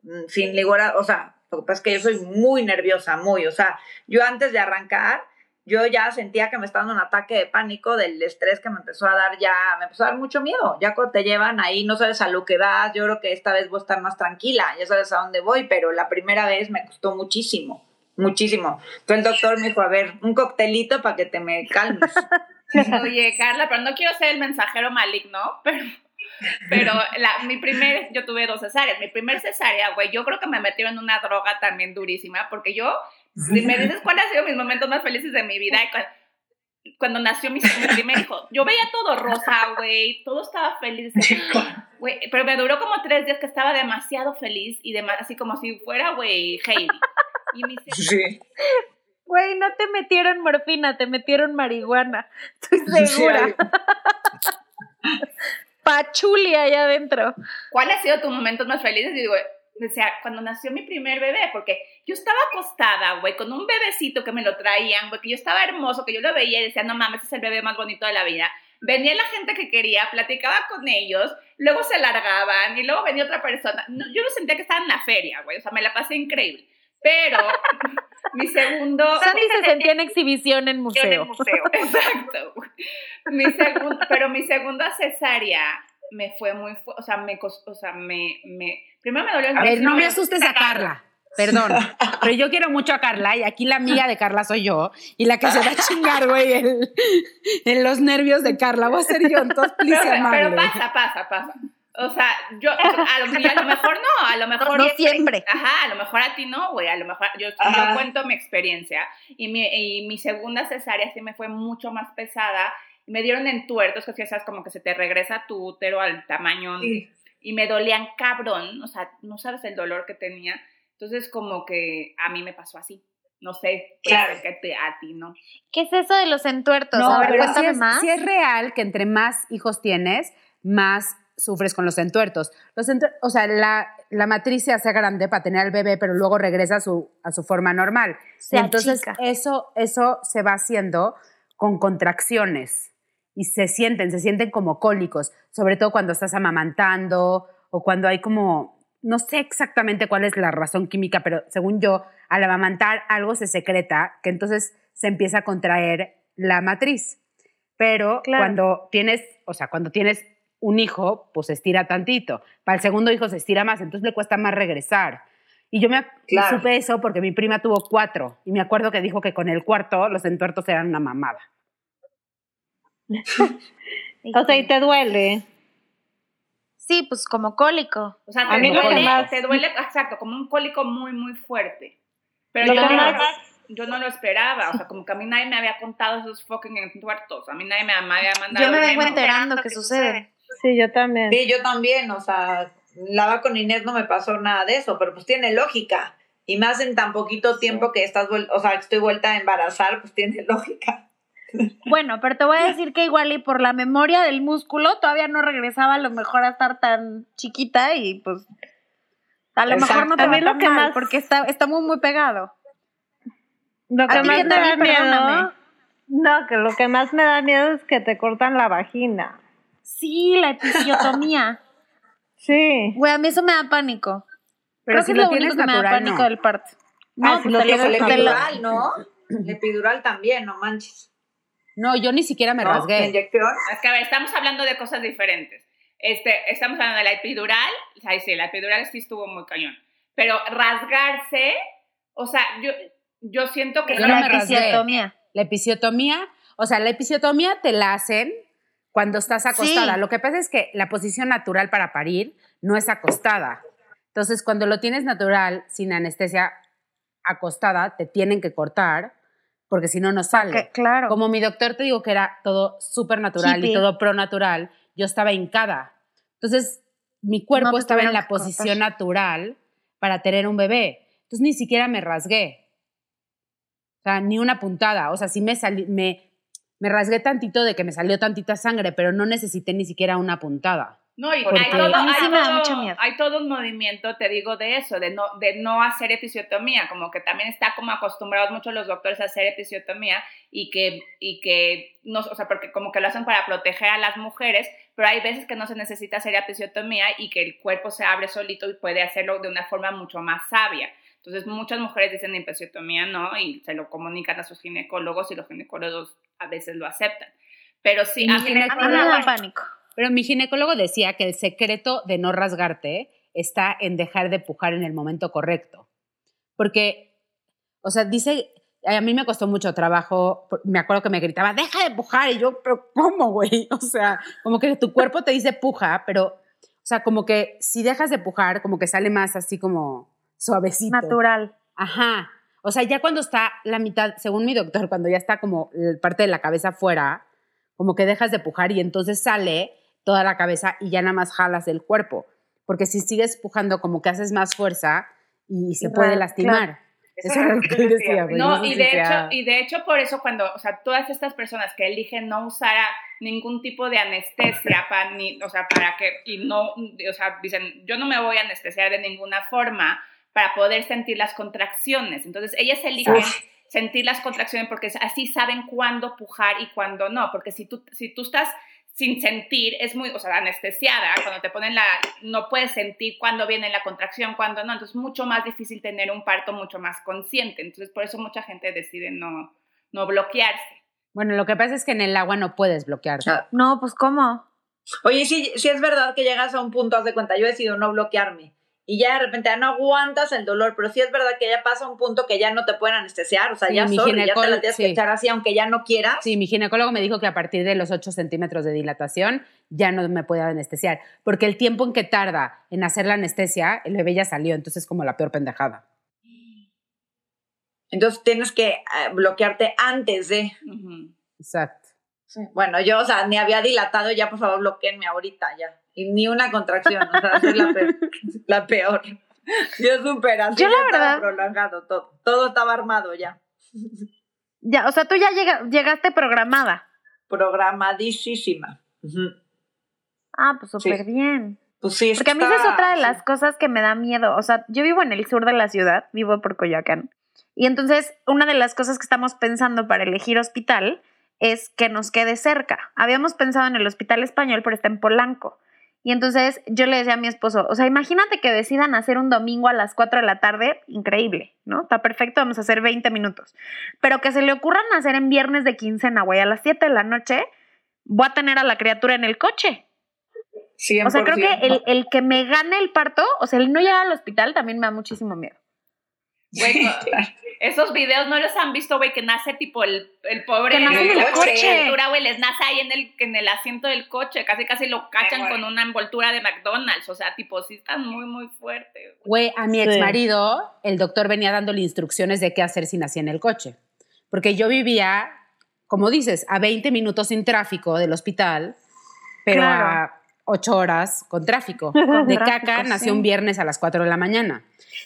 Mm, Sin lugar a- o sea, lo que pasa es que yo soy muy nerviosa, muy. O sea, yo antes de arrancar, yo ya sentía que me estaba dando un ataque de pánico del estrés que me empezó a dar ya, me empezó a dar mucho miedo. Ya cuando te llevan ahí, no sabes a lo que vas, yo creo que esta vez voy a estar más tranquila, ya sabes a dónde voy, pero la primera vez me costó muchísimo, muchísimo. Entonces el doctor me dijo, a ver, un coctelito para que te me calmes. Oye, Carla, pero no quiero ser el mensajero maligno, pero, pero la, mi primer, yo tuve dos cesáreas. Mi primer cesárea, güey, yo creo que me metieron en una droga también durísima, porque yo, si me dices cuáles han sido mis momentos más felices de mi vida, cuando, cuando nació mi, mi primer hijo, yo veía todo rosa, güey, todo estaba feliz. Güey, pero me duró como tres días que estaba demasiado feliz y dema- así como si fuera, güey, Heidi. Y mi Sí. Güey, no te metieron morfina, te metieron marihuana. Estoy Sí, segura. ay. Pachuli allá adentro. ¿Cuál ha sido tus momentos más felices? Y digo, decía, cuando nació mi primer bebé, porque yo estaba acostada, güey, con un bebecito que me lo traían, güey, que yo estaba hermoso, que yo lo veía y decía, no mames, este es el bebé más bonito de la vida. Venía la gente que quería, platicaba con ellos, luego se largaban y luego venía otra persona. No, yo no sentía que estaba en la feria, güey, o sea, me la pasé increíble. Pero mi segundo... Sandy se sentía en exhibición en museo. exacto. Mi segundo, pero mi segunda cesárea me fue muy, o sea, me o sea, me, me, primero me dolió el A ver, no me asustes a Carla. Perdón, pero yo quiero mucho a Carla y aquí la amiga de Carla soy yo y la que se va a chingar, güey, en los nervios de Carla. Voy a ser yo, entonces, please, Pero, pero pasa, pasa, pasa. O sea, yo, a lo, a lo mejor no, a lo mejor... No siempre. Ajá, a lo mejor a ti no, güey, a lo mejor yo, yo cuento mi experiencia y mi, y mi segunda cesárea sí me fue mucho más pesada. Me dieron entuertos, que ya sabes, como que se te regresa tu útero al tamaño Sí. y me dolían cabrón, o sea, no sabes el dolor que tenía. Entonces, como que a mí me pasó así. no sé, Claro. que te, a ti, ¿no? ¿Qué es eso de los entuertos? No, a ver, pero sí cuéntame es, más. sí es real que entre más hijos tienes, más sufres con los entuertos. Los entuer- o sea, la, la matriz se hace grande para tener al bebé, pero luego regresa a su, a su forma normal. Se entonces achica. eso, eso se va haciendo con contracciones y se sienten, se sienten como cólicos, sobre todo cuando estás amamantando o cuando hay como, no sé exactamente cuál es la razón química, pero según yo, al amamantar algo se secreta, que entonces se empieza a contraer la matriz. Pero Claro. cuando tienes, o sea, cuando tienes un hijo, pues se estira tantito. Para el segundo hijo se estira más, entonces le cuesta más regresar. Y yo me Claro. supe eso porque mi prima tuvo cuatro y me acuerdo que dijo que con el cuarto los entuertos eran una mamada. O sea, y te duele. Sí, pues como cólico. O sea, A te mí lo que duele, más- te duele, exacto, como un cólico muy, muy fuerte. Pero Lo yo, que no, más- yo no lo esperaba, o sea, como que a mí nadie me había contado esos fucking entuertos, a mí nadie me había mandado Yo me vengo memo. enterando que sucede. Sí, yo también. Sí, yo también, o sea, la va con Inés no me pasó nada de eso, pero pues tiene lógica. Y más en tan poquito tiempo que estás, vuel- o sea, que estoy vuelta a embarazar, pues tiene lógica. Bueno, pero te voy a decir que igual y por la memoria del músculo todavía no regresaba a lo mejor a estar tan chiquita y pues a lo mejor no te Exacto. va A mí lo tan que mal más- porque está, está muy muy pegado. Lo que ¿A más me da miedo. Perdóname. No, que lo que más me da miedo es que te cortan la vagina. Sí, la episiotomía. Sí. Güey, a mí eso me da pánico. Pero Creo si que lo es lo tienes único que me da natural, pánico no. del parto. No, Ah, si pues lo lo- El natural. lo- epidural, ¿no? El epidural también, no manches. No, yo ni siquiera me ¿No? La rasgué. inyección. Es que a ver, estamos hablando de cosas diferentes. Este, estamos hablando de la epidural, ay, sí, la epidural sí estuvo muy cañón. Pero rasgarse, o sea, yo, yo siento que Yo no la me rasgué. episiotomía. La episiotomía, o sea, la episiotomía te la hacen cuando estás acostada. Sí. Lo que pasa es que la posición natural para parir no es acostada. Entonces, cuando lo tienes natural, sin anestesia acostada, te tienen que cortar porque si no, no sale. Que- claro. Como mi doctor te digo que era todo súper natural y todo pro natural, yo estaba hincada. Entonces, mi cuerpo No estaba en la cortar. posición natural para tener un bebé. Entonces, ni siquiera me rasgué. O sea, ni una puntada. O sea, sí me, salí, me, me rasgué tantito de que me salió tantita sangre, pero no necesité ni siquiera una puntada. No, y hay todo, sí mucho hay un movimiento, te digo, de eso, de no, de no hacer episiotomía, como que también está como acostumbrados muchos los doctores a hacer episiotomía y que, y que no, o sea, porque como que lo hacen para proteger a las mujeres, pero hay veces que no se necesita hacer episiotomía y que el cuerpo se abre solito y puede hacerlo de una forma mucho más sabia. Entonces, muchas mujeres dicen episiotomía no y se lo comunican a sus ginecólogos y los ginecólogos a veces lo aceptan. Pero sí, a mí, me da pánico. Pero mi ginecólogo decía que el secreto de no rasgarte está en dejar de pujar en el momento correcto. Porque, o sea, dice, a mí me costó mucho trabajo, me acuerdo que me gritaba, deja de pujar, y yo, pero ¿cómo, güey? O sea, como que tu cuerpo te dice puja, pero, o sea, como que si dejas de pujar, como que sale más así como suavecito. Natural. Ajá. O sea, ya cuando está la mitad, según mi doctor, cuando ya está como parte de la cabeza fuera, como que dejas de pujar y entonces sale toda la cabeza y ya nada más jalas el cuerpo. Porque si sigues pujando, como que haces más fuerza y se Claro, puede lastimar. Eso era lo que él decía, güey. No, sé y de, hecho, y de hecho por eso cuando, o sea, todas estas personas que eligen no usar ningún tipo de anestesia para ni, o sea, para que, y no, o sea, dicen, yo no me voy a anestesiar de ninguna forma para poder sentir las contracciones. Entonces, ellas eligen Uf. sentir las contracciones porque así saben cuándo pujar y cuándo no, porque si tú, si tú estás sin sentir, es muy, o sea, anestesiada, cuando te ponen la, no puedes sentir cuándo viene la contracción, cuándo no, entonces es mucho más difícil tener un parto mucho más consciente, entonces por eso mucha gente decide no, no bloquearse. Bueno, lo que pasa es que en el agua no puedes bloquearte. Ah. No, pues ¿cómo? Oye, sí, sí es verdad que llegas a un punto, haz de cuenta, yo decido no bloquearme. Y ya de repente ya no aguantas el dolor, pero sí es verdad que ya pasa un punto que ya no te pueden anestesiar, o sea, Sí, ya solo, ya te la tienes que sí. echar así, aunque ya no quieras. Sí, mi ginecólogo me dijo que a partir de los 8 centímetros de dilatación ya no me puede anestesiar, porque el tiempo en que tarda en hacer la anestesia, el bebé ya salió, entonces es como la peor pendejada. Entonces tienes que eh, bloquearte antes de. Exacto. Bueno, yo, o sea, ni había dilatado, ya por favor bloqueenme ahorita ya. Y ni una contracción, o sea, soy la peor. la peor. Yo súper así. Yo la verdad- prolongado todo. Todo estaba armado ya. Ya, o sea, tú ya llega- llegaste programada. Programadísima. Ah, pues súper bien. Pues sí, es Porque a mí esa es otra de sí. las cosas que me da miedo. O sea, yo vivo en el sur de la ciudad, vivo por Coyoacán. Y entonces, una de las cosas que estamos pensando para elegir hospital es que nos quede cerca. Habíamos pensado en el hospital español, pero está en Polanco. Y entonces yo le decía a mi esposo, o sea, imagínate que decidan hacer un domingo a las 4 de la tarde, increíble, ¿no? Está perfecto, vamos a hacer 20 minutos. Pero que se le ocurran hacer en viernes de quincena, güey, a las 7 de la noche, voy a tener a la criatura en el coche. O sea, creo que 100%. el, el que me gane el parto, o sea, el no llegar al hospital también me da muchísimo miedo. Güey, esos videos no los han visto, güey, que nace tipo el, el pobre Que nace en el la coche. güey, les nace ahí en el, en el asiento del coche, casi casi lo cachan con una envoltura de McDonald's, o sea, tipo, sí están muy, muy fuertes. Güey, a mi Sí. ex marido, el doctor venía dándole instrucciones de qué hacer si nacía en el coche. Porque yo vivía, como dices, a 20 minutos sin tráfico del hospital, pero Claro. a 8 horas con tráfico. De caca nació un viernes a las 4 de la mañana.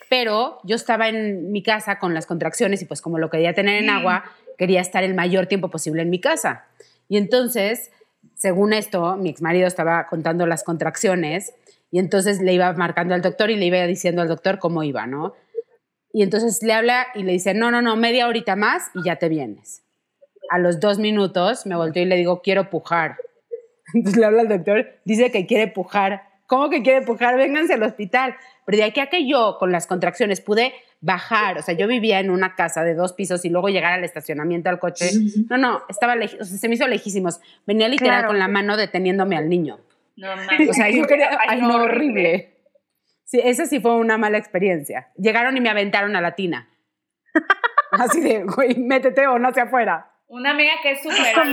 Pero yo estaba en mi casa con las contracciones y pues como lo quería tener en agua, quería estar el mayor tiempo posible en mi casa. Y entonces, según esto, mi ex marido estaba contando las contracciones y entonces le iba marcando al doctor y le iba diciendo al doctor cómo iba, ¿no? Y entonces le habla y le dice, no, no, no, media horita más y ya te vienes. A los dos minutos me volteo y le digo, quiero pujar. Entonces le habla al doctor, dice que quiere pujar. ¿Cómo que quiere pujar? Vénganse al hospital. Pero de aquí a que yo con las contracciones pude bajar, o sea, yo vivía en una casa de dos pisos y luego llegar al estacionamiento al coche. No, no, estaba leji- o sea, se me hizo lejísimos. Venía literal Claro. con la mano deteniéndome al niño. No mames. O sea, yo quería, Ay, ay, no, horrible. Sí, esa sí fue una mala experiencia. Llegaron y me aventaron a la tina. Así de, güey, métete o no hacia afuera. Una amiga que es súper fan,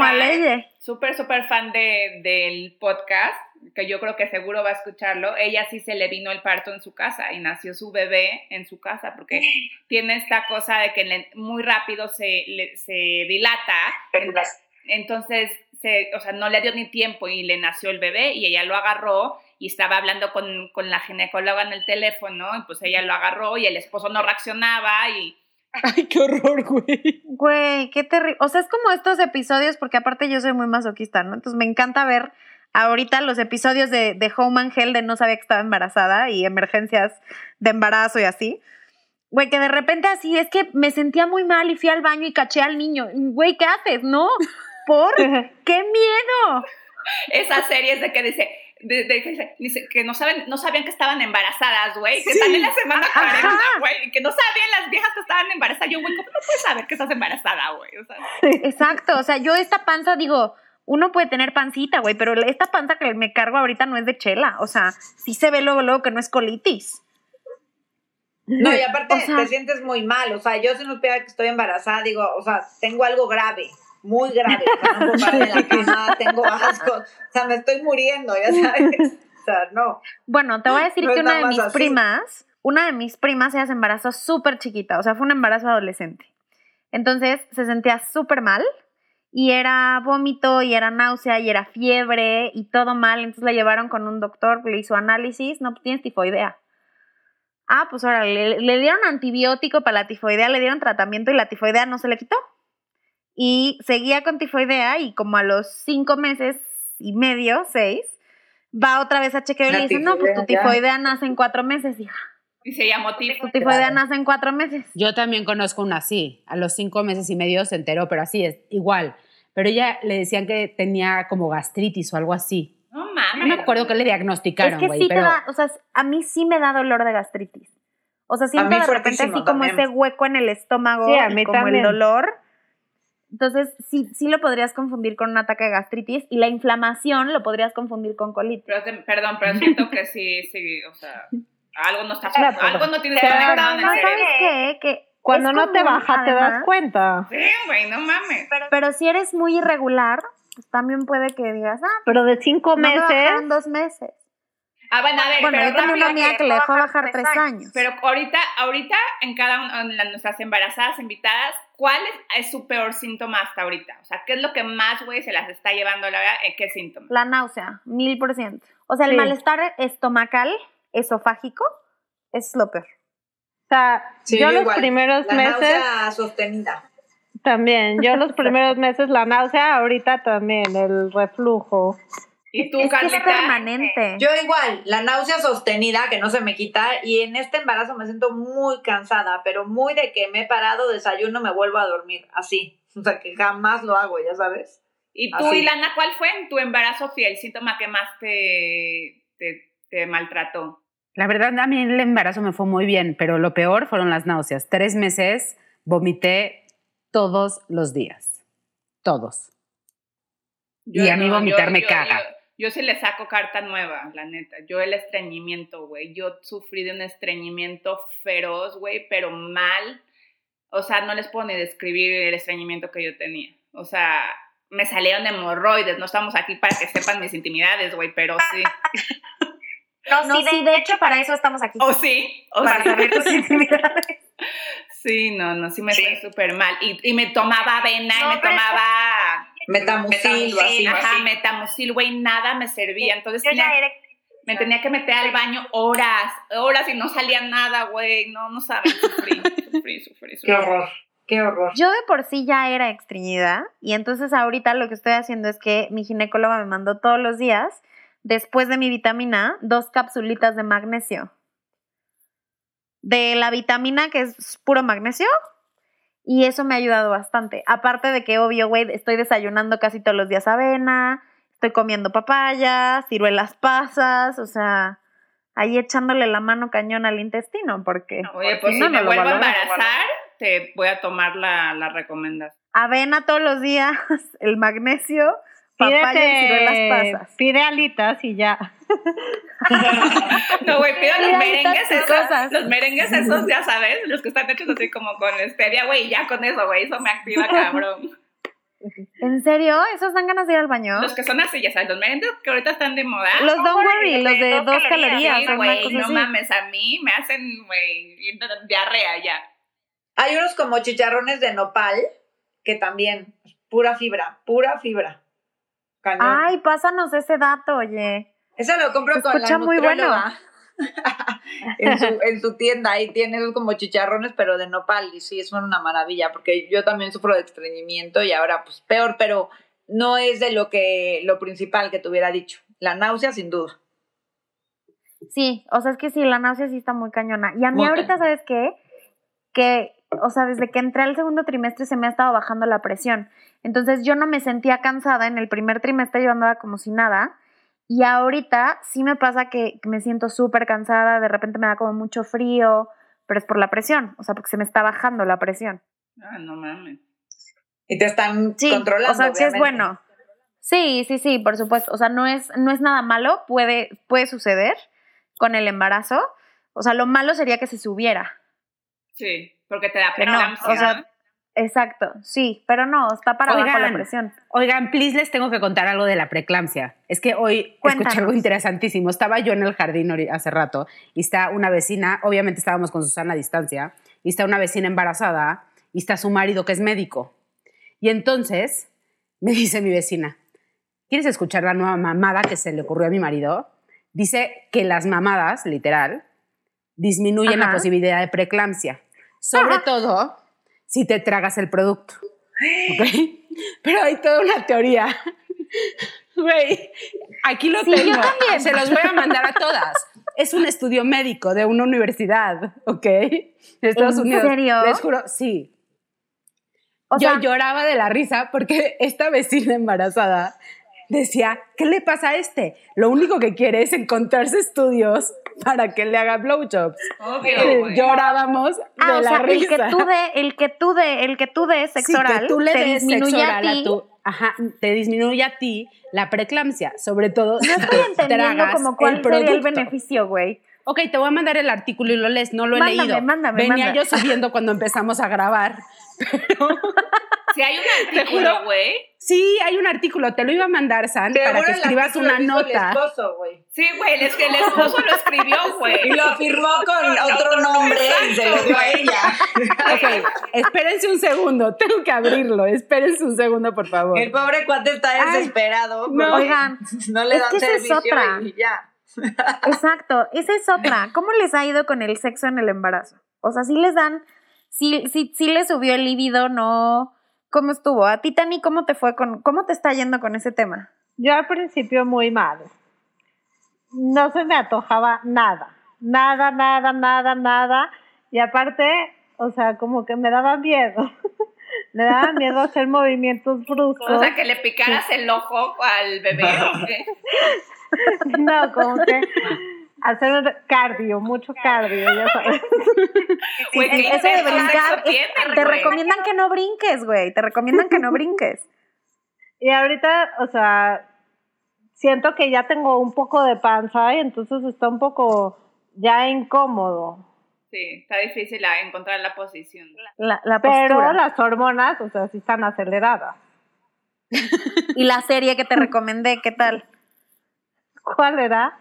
súper, súper fan de, del podcast, que yo creo que seguro va a escucharlo, ella sí se le vino el parto en su casa y nació su bebé en su casa, porque tiene esta cosa de que le- muy rápido se, le- se dilata, entonces, se, o sea, no le dio ni tiempo y le nació el bebé y ella lo agarró y estaba hablando con, con la ginecóloga en el teléfono y pues ella lo agarró y el esposo no reaccionaba y... Ay, qué horror, güey. Güey, qué terrible. O sea, es como estos episodios, porque aparte yo soy muy masoquista, ¿no? Entonces me encanta ver ahorita los episodios de, de Home and Hell de no sabía que estaba embarazada y emergencias de embarazo y así. Güey, que de repente así es que me sentía muy mal y fui al baño y caché al niño. Güey, ¿qué haces? ¿No? ¿Por? ¡Qué miedo! esas series de que dice, de, de que dice- dice que no saben, no sabían que estaban embarazadas, güey, que están en la semana 40, güey, y que no sabían las viejas que estaban embarazadas. Yo, güey, ¿cómo no puedes saber que estás embarazada, güey? O sea, Exacto, o sea, yo esta panza digo, uno puede tener pancita, güey, pero esta panza que me cargo ahorita no es de chela, o sea, sí se ve luego, luego que no es colitis. No, y aparte O sea- te sientes muy mal. O sea, yo si no supiera que estoy embarazada, digo, o sea, tengo algo grave, muy grave. O sea, no de la cama, tengo asco. O sea, me estoy muriendo, ya sabes. O sea, no. Bueno, te voy a decir No que una de mis así. primas, una de mis primas, ella se embarazó súper chiquita, o sea, fue un embarazo adolescente. Entonces se sentía súper mal y era vómito y era náusea y era fiebre y todo mal. Entonces la llevaron con un doctor, le hizo análisis, no, pues tienes tifoidea. Ah, pues ahora le, le dieron antibiótico para la tifoidea, le dieron tratamiento y la tifoidea no se le quitó. Y seguía con tifoidea y como a los cinco meses y medio, seis, va otra vez a chequeo y le dicen, no, pues tu tifoidea, ya. nace en cuatro meses, hija. y se llamó tifo. Tu tifoidea nace en cuatro meses. Yo también conozco una así. A los cinco meses y medio se enteró, pero así es, igual. Pero ella le decían que tenía como gastritis o algo así. No No mames. me acuerdo qué le Es diagnosticaron, que güey, sí pero te da, o sea, a mí sí me da dolor de gastritis. O sea, siento mí de repente así como también. ese hueco en el estómago Sí, a y mí como también. el dolor. Entonces, sí, sí lo podrías confundir con un ataque de gastritis y la inflamación lo podrías confundir con colitis. Pero, perdón, pero siento que sí, sí, o sea, algo no está, Claro, pero- algo no tienes pero conectado en No, el ¿sabes qué? Que Cuando no te baja, te das cuenta. Sí, güey, no mames. Pero si eres muy irregular, pues también puede que digas, ah, Pero de cinco no me meses, bajaron dos meses. Ah, bueno, a ver, Bueno, pero yo tenía una amiga que le dejó bajar tres años. Pero ahorita, ahorita en cada una de las- nuestras embarazadas invitadas, ¿cuál es, es su peor síntoma hasta ahorita? O sea, ¿qué es lo que más, güey, se las está llevando la verdad? ¿Qué síntoma? La náusea, mil por ciento. O sea, el Sí. malestar estomacal, esofágico, Eso es lo peor. O sea, Sí, yo los igual. primeros La meses náusea sostenida. también, yo los primeros meses la náusea, ahorita también el reflujo. ¿Y tú, es que es Carlita? permanente. Yo igual, la náusea sostenida que no se me quita y en este embarazo me siento muy cansada, pero muy de que me he parado, desayuno, me vuelvo a dormir, así. O sea, que jamás lo hago, ya sabes. ¿Y tú, Así. Ilana, cuál fue en tu embarazo el síntoma que más te, te, te maltrató? La verdad, a mí el embarazo me fue muy bien, pero lo peor fueron las náuseas. Tres meses vomité todos los días. Todos. Y a mí vomitar me caga. Yo, sí le saco carta nueva, la neta. Yo el estreñimiento, güey. Yo sufrí de un estreñimiento feroz, güey, pero mal. O sea, no les puedo ni describir el estreñimiento que yo tenía. O sea, me salieron hemorroides. No estamos aquí para que sepan mis intimidades, güey, pero sí. No, sí, de, hecho, para eso estamos aquí. ¿O sí? ¿O para sí? saber tus intimidades. Sí, no, no, sí me fue súper mal. Y, y me tomaba avena No, y me pero es que- tomaba... Metamucil o así. Ajá, metamucil, güey, nada me servía. Entonces Yo tenía- ya era me tenía que meter al baño horas, horas y no salía nada, güey. No, no saben, sufrí, sufrí, sufrí, Qué sufrí. horror, qué horror. Yo de por sí ya era estreñida y entonces ahorita lo que estoy haciendo es que mi ginecóloga me mandó todos los días, después de mi vitamina, dos capsulitas de magnesio. De la vitamina que es puro magnesio y eso me ha ayudado bastante. Aparte de que, obvio, güey, estoy desayunando casi todos los días avena, estoy comiendo papaya, ciruelas pasas, o sea, ahí echándole la mano cañón al intestino porque... Oye, pues si no, me vuelvo a embarazar, te voy a tomar la, la recomendación. avena todos los días, el magnesio, papaya y ciruelas Pídete, pasas. pide alitas y ya. No, güey, pido Mira, los merengues esos, cosas. los merengues esos, ya sabes, los que están hechos así como con stevia, güey, ya con eso, güey, eso me activa, cabrón. ¿En serio? ¿Esos dan ganas de ir al baño? Los que son así, ya sabes, los merengues que ahorita están de moda. Los Don't Worry, los de dos calorías. Güey, cosa no así. mames, a mí me hacen, güey, diarrea ya. Hay unos como chicharrones de nopal que también, pura fibra, pura fibra. Cañón. Ay, pásanos ese dato, oye. Eso lo compro Se con la muy nutrióloga. en, su, en su tienda, ahí tiene esos como chicharrones, pero de nopal, y sí, son una maravilla, porque yo también sufro de estreñimiento y ahora pues peor, pero no es de lo que, lo principal que te hubiera dicho. La náusea, sin duda. Sí, o sea, es que sí, la náusea sí está muy cañona. Y a mí Muy ahorita. ¿sabes qué? Que, o sea, desde que entré al segundo trimestre se me ha estado bajando la presión. Entonces yo no me sentía cansada en el primer trimestre, yo andaba como si nada. Y ahorita sí me pasa que me siento súper cansada, de repente me da como mucho frío, pero es por la presión, o sea, porque se me está bajando la presión. Ah, no mames. Y te están Sí, controlando. o sea, sí es obviamente. bueno. Sí, sí, sí, por supuesto. O sea, no es, no es nada malo, puede, puede suceder con el embarazo. O sea, lo malo sería que se subiera. Sí, porque te da Que no, preeclampsia. o sea, exacto, sí, pero no, está para abajo la Oigan. presión. Oigan, please, les tengo que contar algo de la preeclampsia. Es que hoy Cuéntanos. escuché algo interesantísimo. Estaba yo en el jardín hace rato y está una vecina, obviamente estábamos con Susana a distancia, y está una vecina embarazada y está su marido que es médico. Y entonces me dice mi vecina, ¿quieres escuchar la nueva mamada que se le ocurrió a mi marido? Dice que las mamadas, literal, disminuyen la posibilidad de preeclampsia. Sobre todo si te tragas el producto. ¿Ok? Pero hay toda una teoría. Güey, aquí lo Sí, tengo. yo también. Se los voy a mandar a todas. Es un estudio médico de una universidad, ¿ok? De Estados ¿En Unidos. serio? Les juro, sí. O Yo sea, lloraba de la risa porque esta vecina embarazada decía, ¿qué le pasa a este? Lo único que quiere es encontrarse estudios para que le haga blowjobs. Obvio, güey. Llorábamos de ah, o la sea, el risa. que tú de, el que tú de, el que tú des sexo Sí, oral, que tú le te des disminuye sexo a oral a ti. tu, ajá, te disminuye a ti la preeclampsia, sobre todo No estoy te entendiendo como cuál el sería el beneficio, güey. Ok, te voy a mandar el artículo y lo lees, no lo he Mándame, leído. mándame, Venía mándame. yo subiendo cuando empezamos a grabar. Si hay un artículo, güey. Sí, hay un artículo, te lo iba a mandar, San, para que escribas una el nota. esposo. Sí, güey, es que el esposo lo escribió, Y güey. lo firmó con otro nombre y se lo dio a ella. Ok, espérense un segundo, tengo que abrirlo, espérense un segundo, por favor. El pobre cuate está Ay, desesperado. no. porque Oigan, no le es dan que esa es servicio otra. y ya. Exacto, esa es otra. ¿Cómo les ha ido con el sexo en el embarazo? O sea, si les dan, si, si, si les subió el libido, no. ¿Cómo estuvo? A ti, Tani, ¿cómo te fue con, cómo te está yendo con ese tema? Yo al principio muy mal. No se me antojaba nada. Nada, nada, nada, nada. Y aparte, o sea, como que me daba miedo. me daba miedo hacer movimientos bruscos. O sea, que le picaras el ojo al bebé. ¿o qué? No, como que hacer cardio, mucho cardio, ya sabes. Sí, ¿qué eso de brincar, te güey? recomiendan que no brinques, güey. Te recomiendan que no brinques. Y ahorita, o sea, siento que ya tengo un poco de panza y entonces está un poco ya incómodo. Sí, está difícil encontrar la posición. La, la Pero postura. las hormonas, o sea, sí están aceleradas. Y la serie que te recomendé, ¿qué tal? ¿Cuál era?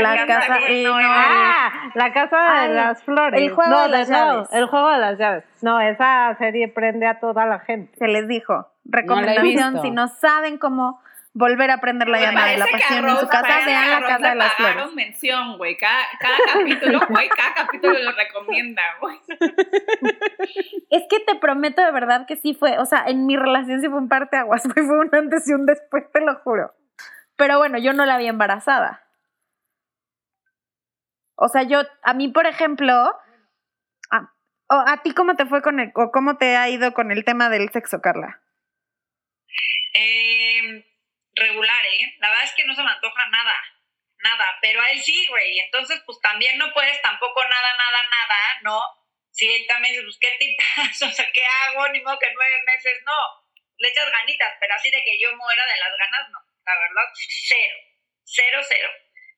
La, casa. de- eh, no, Ah, la casa de Ay, las flores. el juego No, de las no, llaves. el juego de las llaves. No, esa serie prende a toda la gente. se les dijo. La Recomendación, si no saben cómo volver a aprender la Me llamada de la pasión en su casa, vean la casa de las flores. mención, güey. Cada, cada capítulo, güey, cada capítulo lo recomienda, güey. Es que te prometo de verdad que sí fue, o sea, en mi relación sí fue un parteaguas, fue un antes y un después, te lo juro. Pero bueno, yo no la vi embarazada. O sea, yo, a mí, por ejemplo, a, a ti cómo te fue con el, o cómo te ha ido con el tema del sexo, Carla? Eh, regular, ¿eh? La verdad es que no se me antoja nada, nada, pero a él sí, güey. Entonces, pues también no puedes tampoco nada, nada, nada, ¿no? Si él también dice, pues, ¿qué tipas? O sea, ¿qué hago? Ni modo que nueve meses, no. Le echas ganitas, pero así de que yo muera de las ganas, no. La verdad, cero, cero, cero.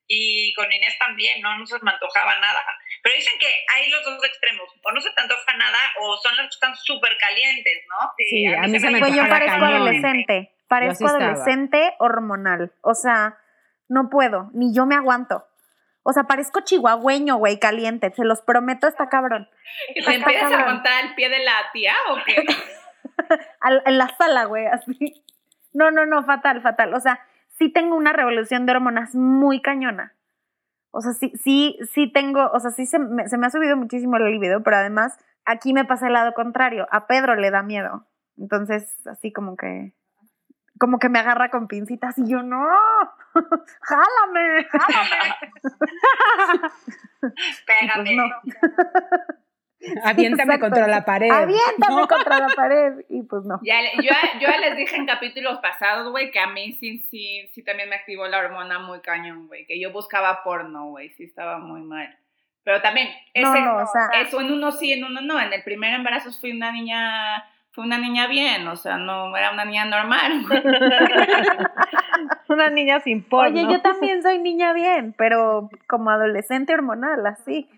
Y con Inés también, ¿no? No se me antojaba nada. Pero dicen que hay los dos extremos. O no se te antoja nada, o son las que están súper calientes, ¿no? Sí, a mí se me Pues yo parezco cañón. adolescente, parezco adolescente hormonal. O sea, no puedo, ni yo me aguanto. O sea, parezco chihuahueño, güey, caliente. Se los prometo, está cabrón. ¿Y te empiezas a el pie de la tía o qué? Al- en la sala, güey, así. No, no, no, fatal, fatal. O sea, sí tengo una revolución de hormonas muy cañona. O sea, sí, sí, sí tengo, o sea, sí se me, se me ha subido muchísimo el libido, pero además aquí me pasa el lado contrario. A Pedro le da miedo. Entonces, así como que, como que me agarra con pincitas y yo, no, jálame, jálame. Pégame. Pues no. Aviéntame Exacto. contra la pared. Aviéntame No. contra la pared. Y pues no. Ya, yo, yo ya les dije en capítulos pasados, güey, que a mí sí, sí, sí también me activó la hormona muy cañón, güey, que yo buscaba porno, güey, sí estaba muy mal. Pero también, No, ese, no, o sea- eso en uno sí, en uno no. En el primer embarazo fui una niña, fui una niña bien, o sea, no era una niña normal. Una niña sin porno. Oye, yo también soy niña bien, pero como adolescente hormonal, así.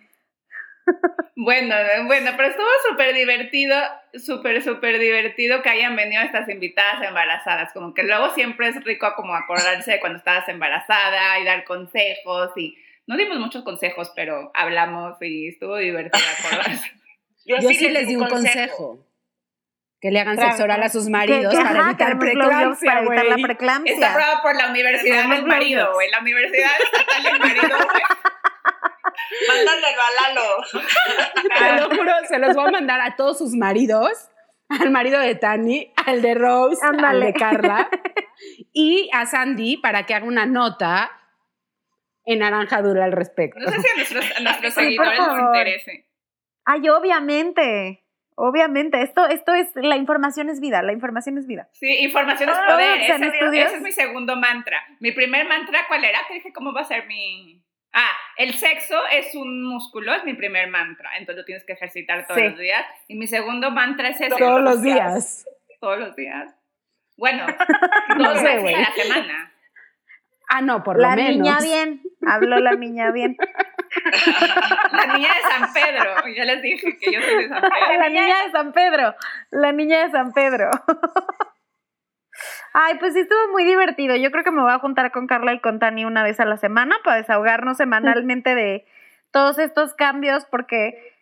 Bueno, bueno, pero estuvo súper divertido, súper, súper divertido que hayan venido estas invitadas embarazadas. Como que luego siempre es rico como acordarse de cuando estabas embarazada y dar consejos y no dimos muchos consejos, pero hablamos y estuvo divertido acordarse. Yo sí les di un consejo. Que le hagan sexo oral a sus maridos que, para ajá, evitar para evitar la güey. Está aprobado por la Universidad del Marido, güey. La Universidad Estatal del Marido, güey. Mándale a Lalo. Te lo juro, se los voy a mandar a todos sus maridos, al marido de Tani, al de Rose, Ándale. al de Carla, y a Sandy para que haga una nota en Naranja Dura al respecto. No sé si a nuestros, a nuestros Sí, por seguidores les interese. Ay, obviamente. Obviamente. Esto, esto es, la información es vida, la información es vida. Sí, información es Ah, poder. ¿en Ese, ese es mi segundo mantra. Mi primer mantra, ¿cuál era? Que dije, ¿cómo va a ser mi...? Ah, el sexo es un músculo, es mi primer mantra. Entonces lo tienes que ejercitar todos Sí. los días. Y mi segundo mantra es ese. Todos los días. Todos los días. Bueno, No dos sé, veces güey. a la semana. Ah, no, por la lo menos. niña bien. Habló la niña bien. La niña de San Pedro. Ya les dije que yo soy de San Pedro. La niña de San Pedro. La niña de San Pedro. Ay, pues sí estuvo muy divertido. Yo creo que me voy a juntar con Carla y con Tani una vez a la semana para desahogarnos semanalmente de todos estos cambios porque,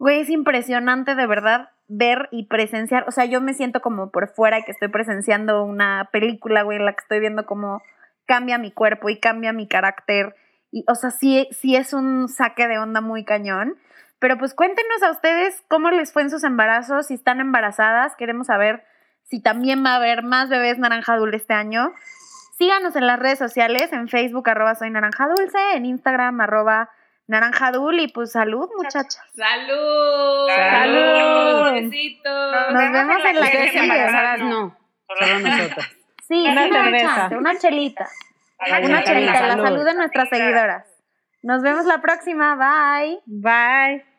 güey, es impresionante de verdad ver y presenciar. O sea, yo me siento como por fuera que estoy presenciando una película, güey, en la que estoy viendo cómo cambia mi cuerpo y cambia mi carácter y, o sea, sí, sí es un saque de onda muy cañón. Pero pues cuéntenos a ustedes cómo les fue en sus embarazos, si están embarazadas, queremos saber si también va a haber más bebés naranja dulce este año. Síganos en las redes sociales, en Facebook arroba soy naranja dulce, en Instagram arroba naranja dul y pues salud muchachas. ¡Salud! ¡Salud! Besitos. Nos vemos en la que Ustedes embarazadas no, solo nosotros. Sí, Una una cerveza. chance, una chelita. Ay, Una chelita, la salud. salud de nuestras seguidoras. Nos vemos la próxima, bye. Bye.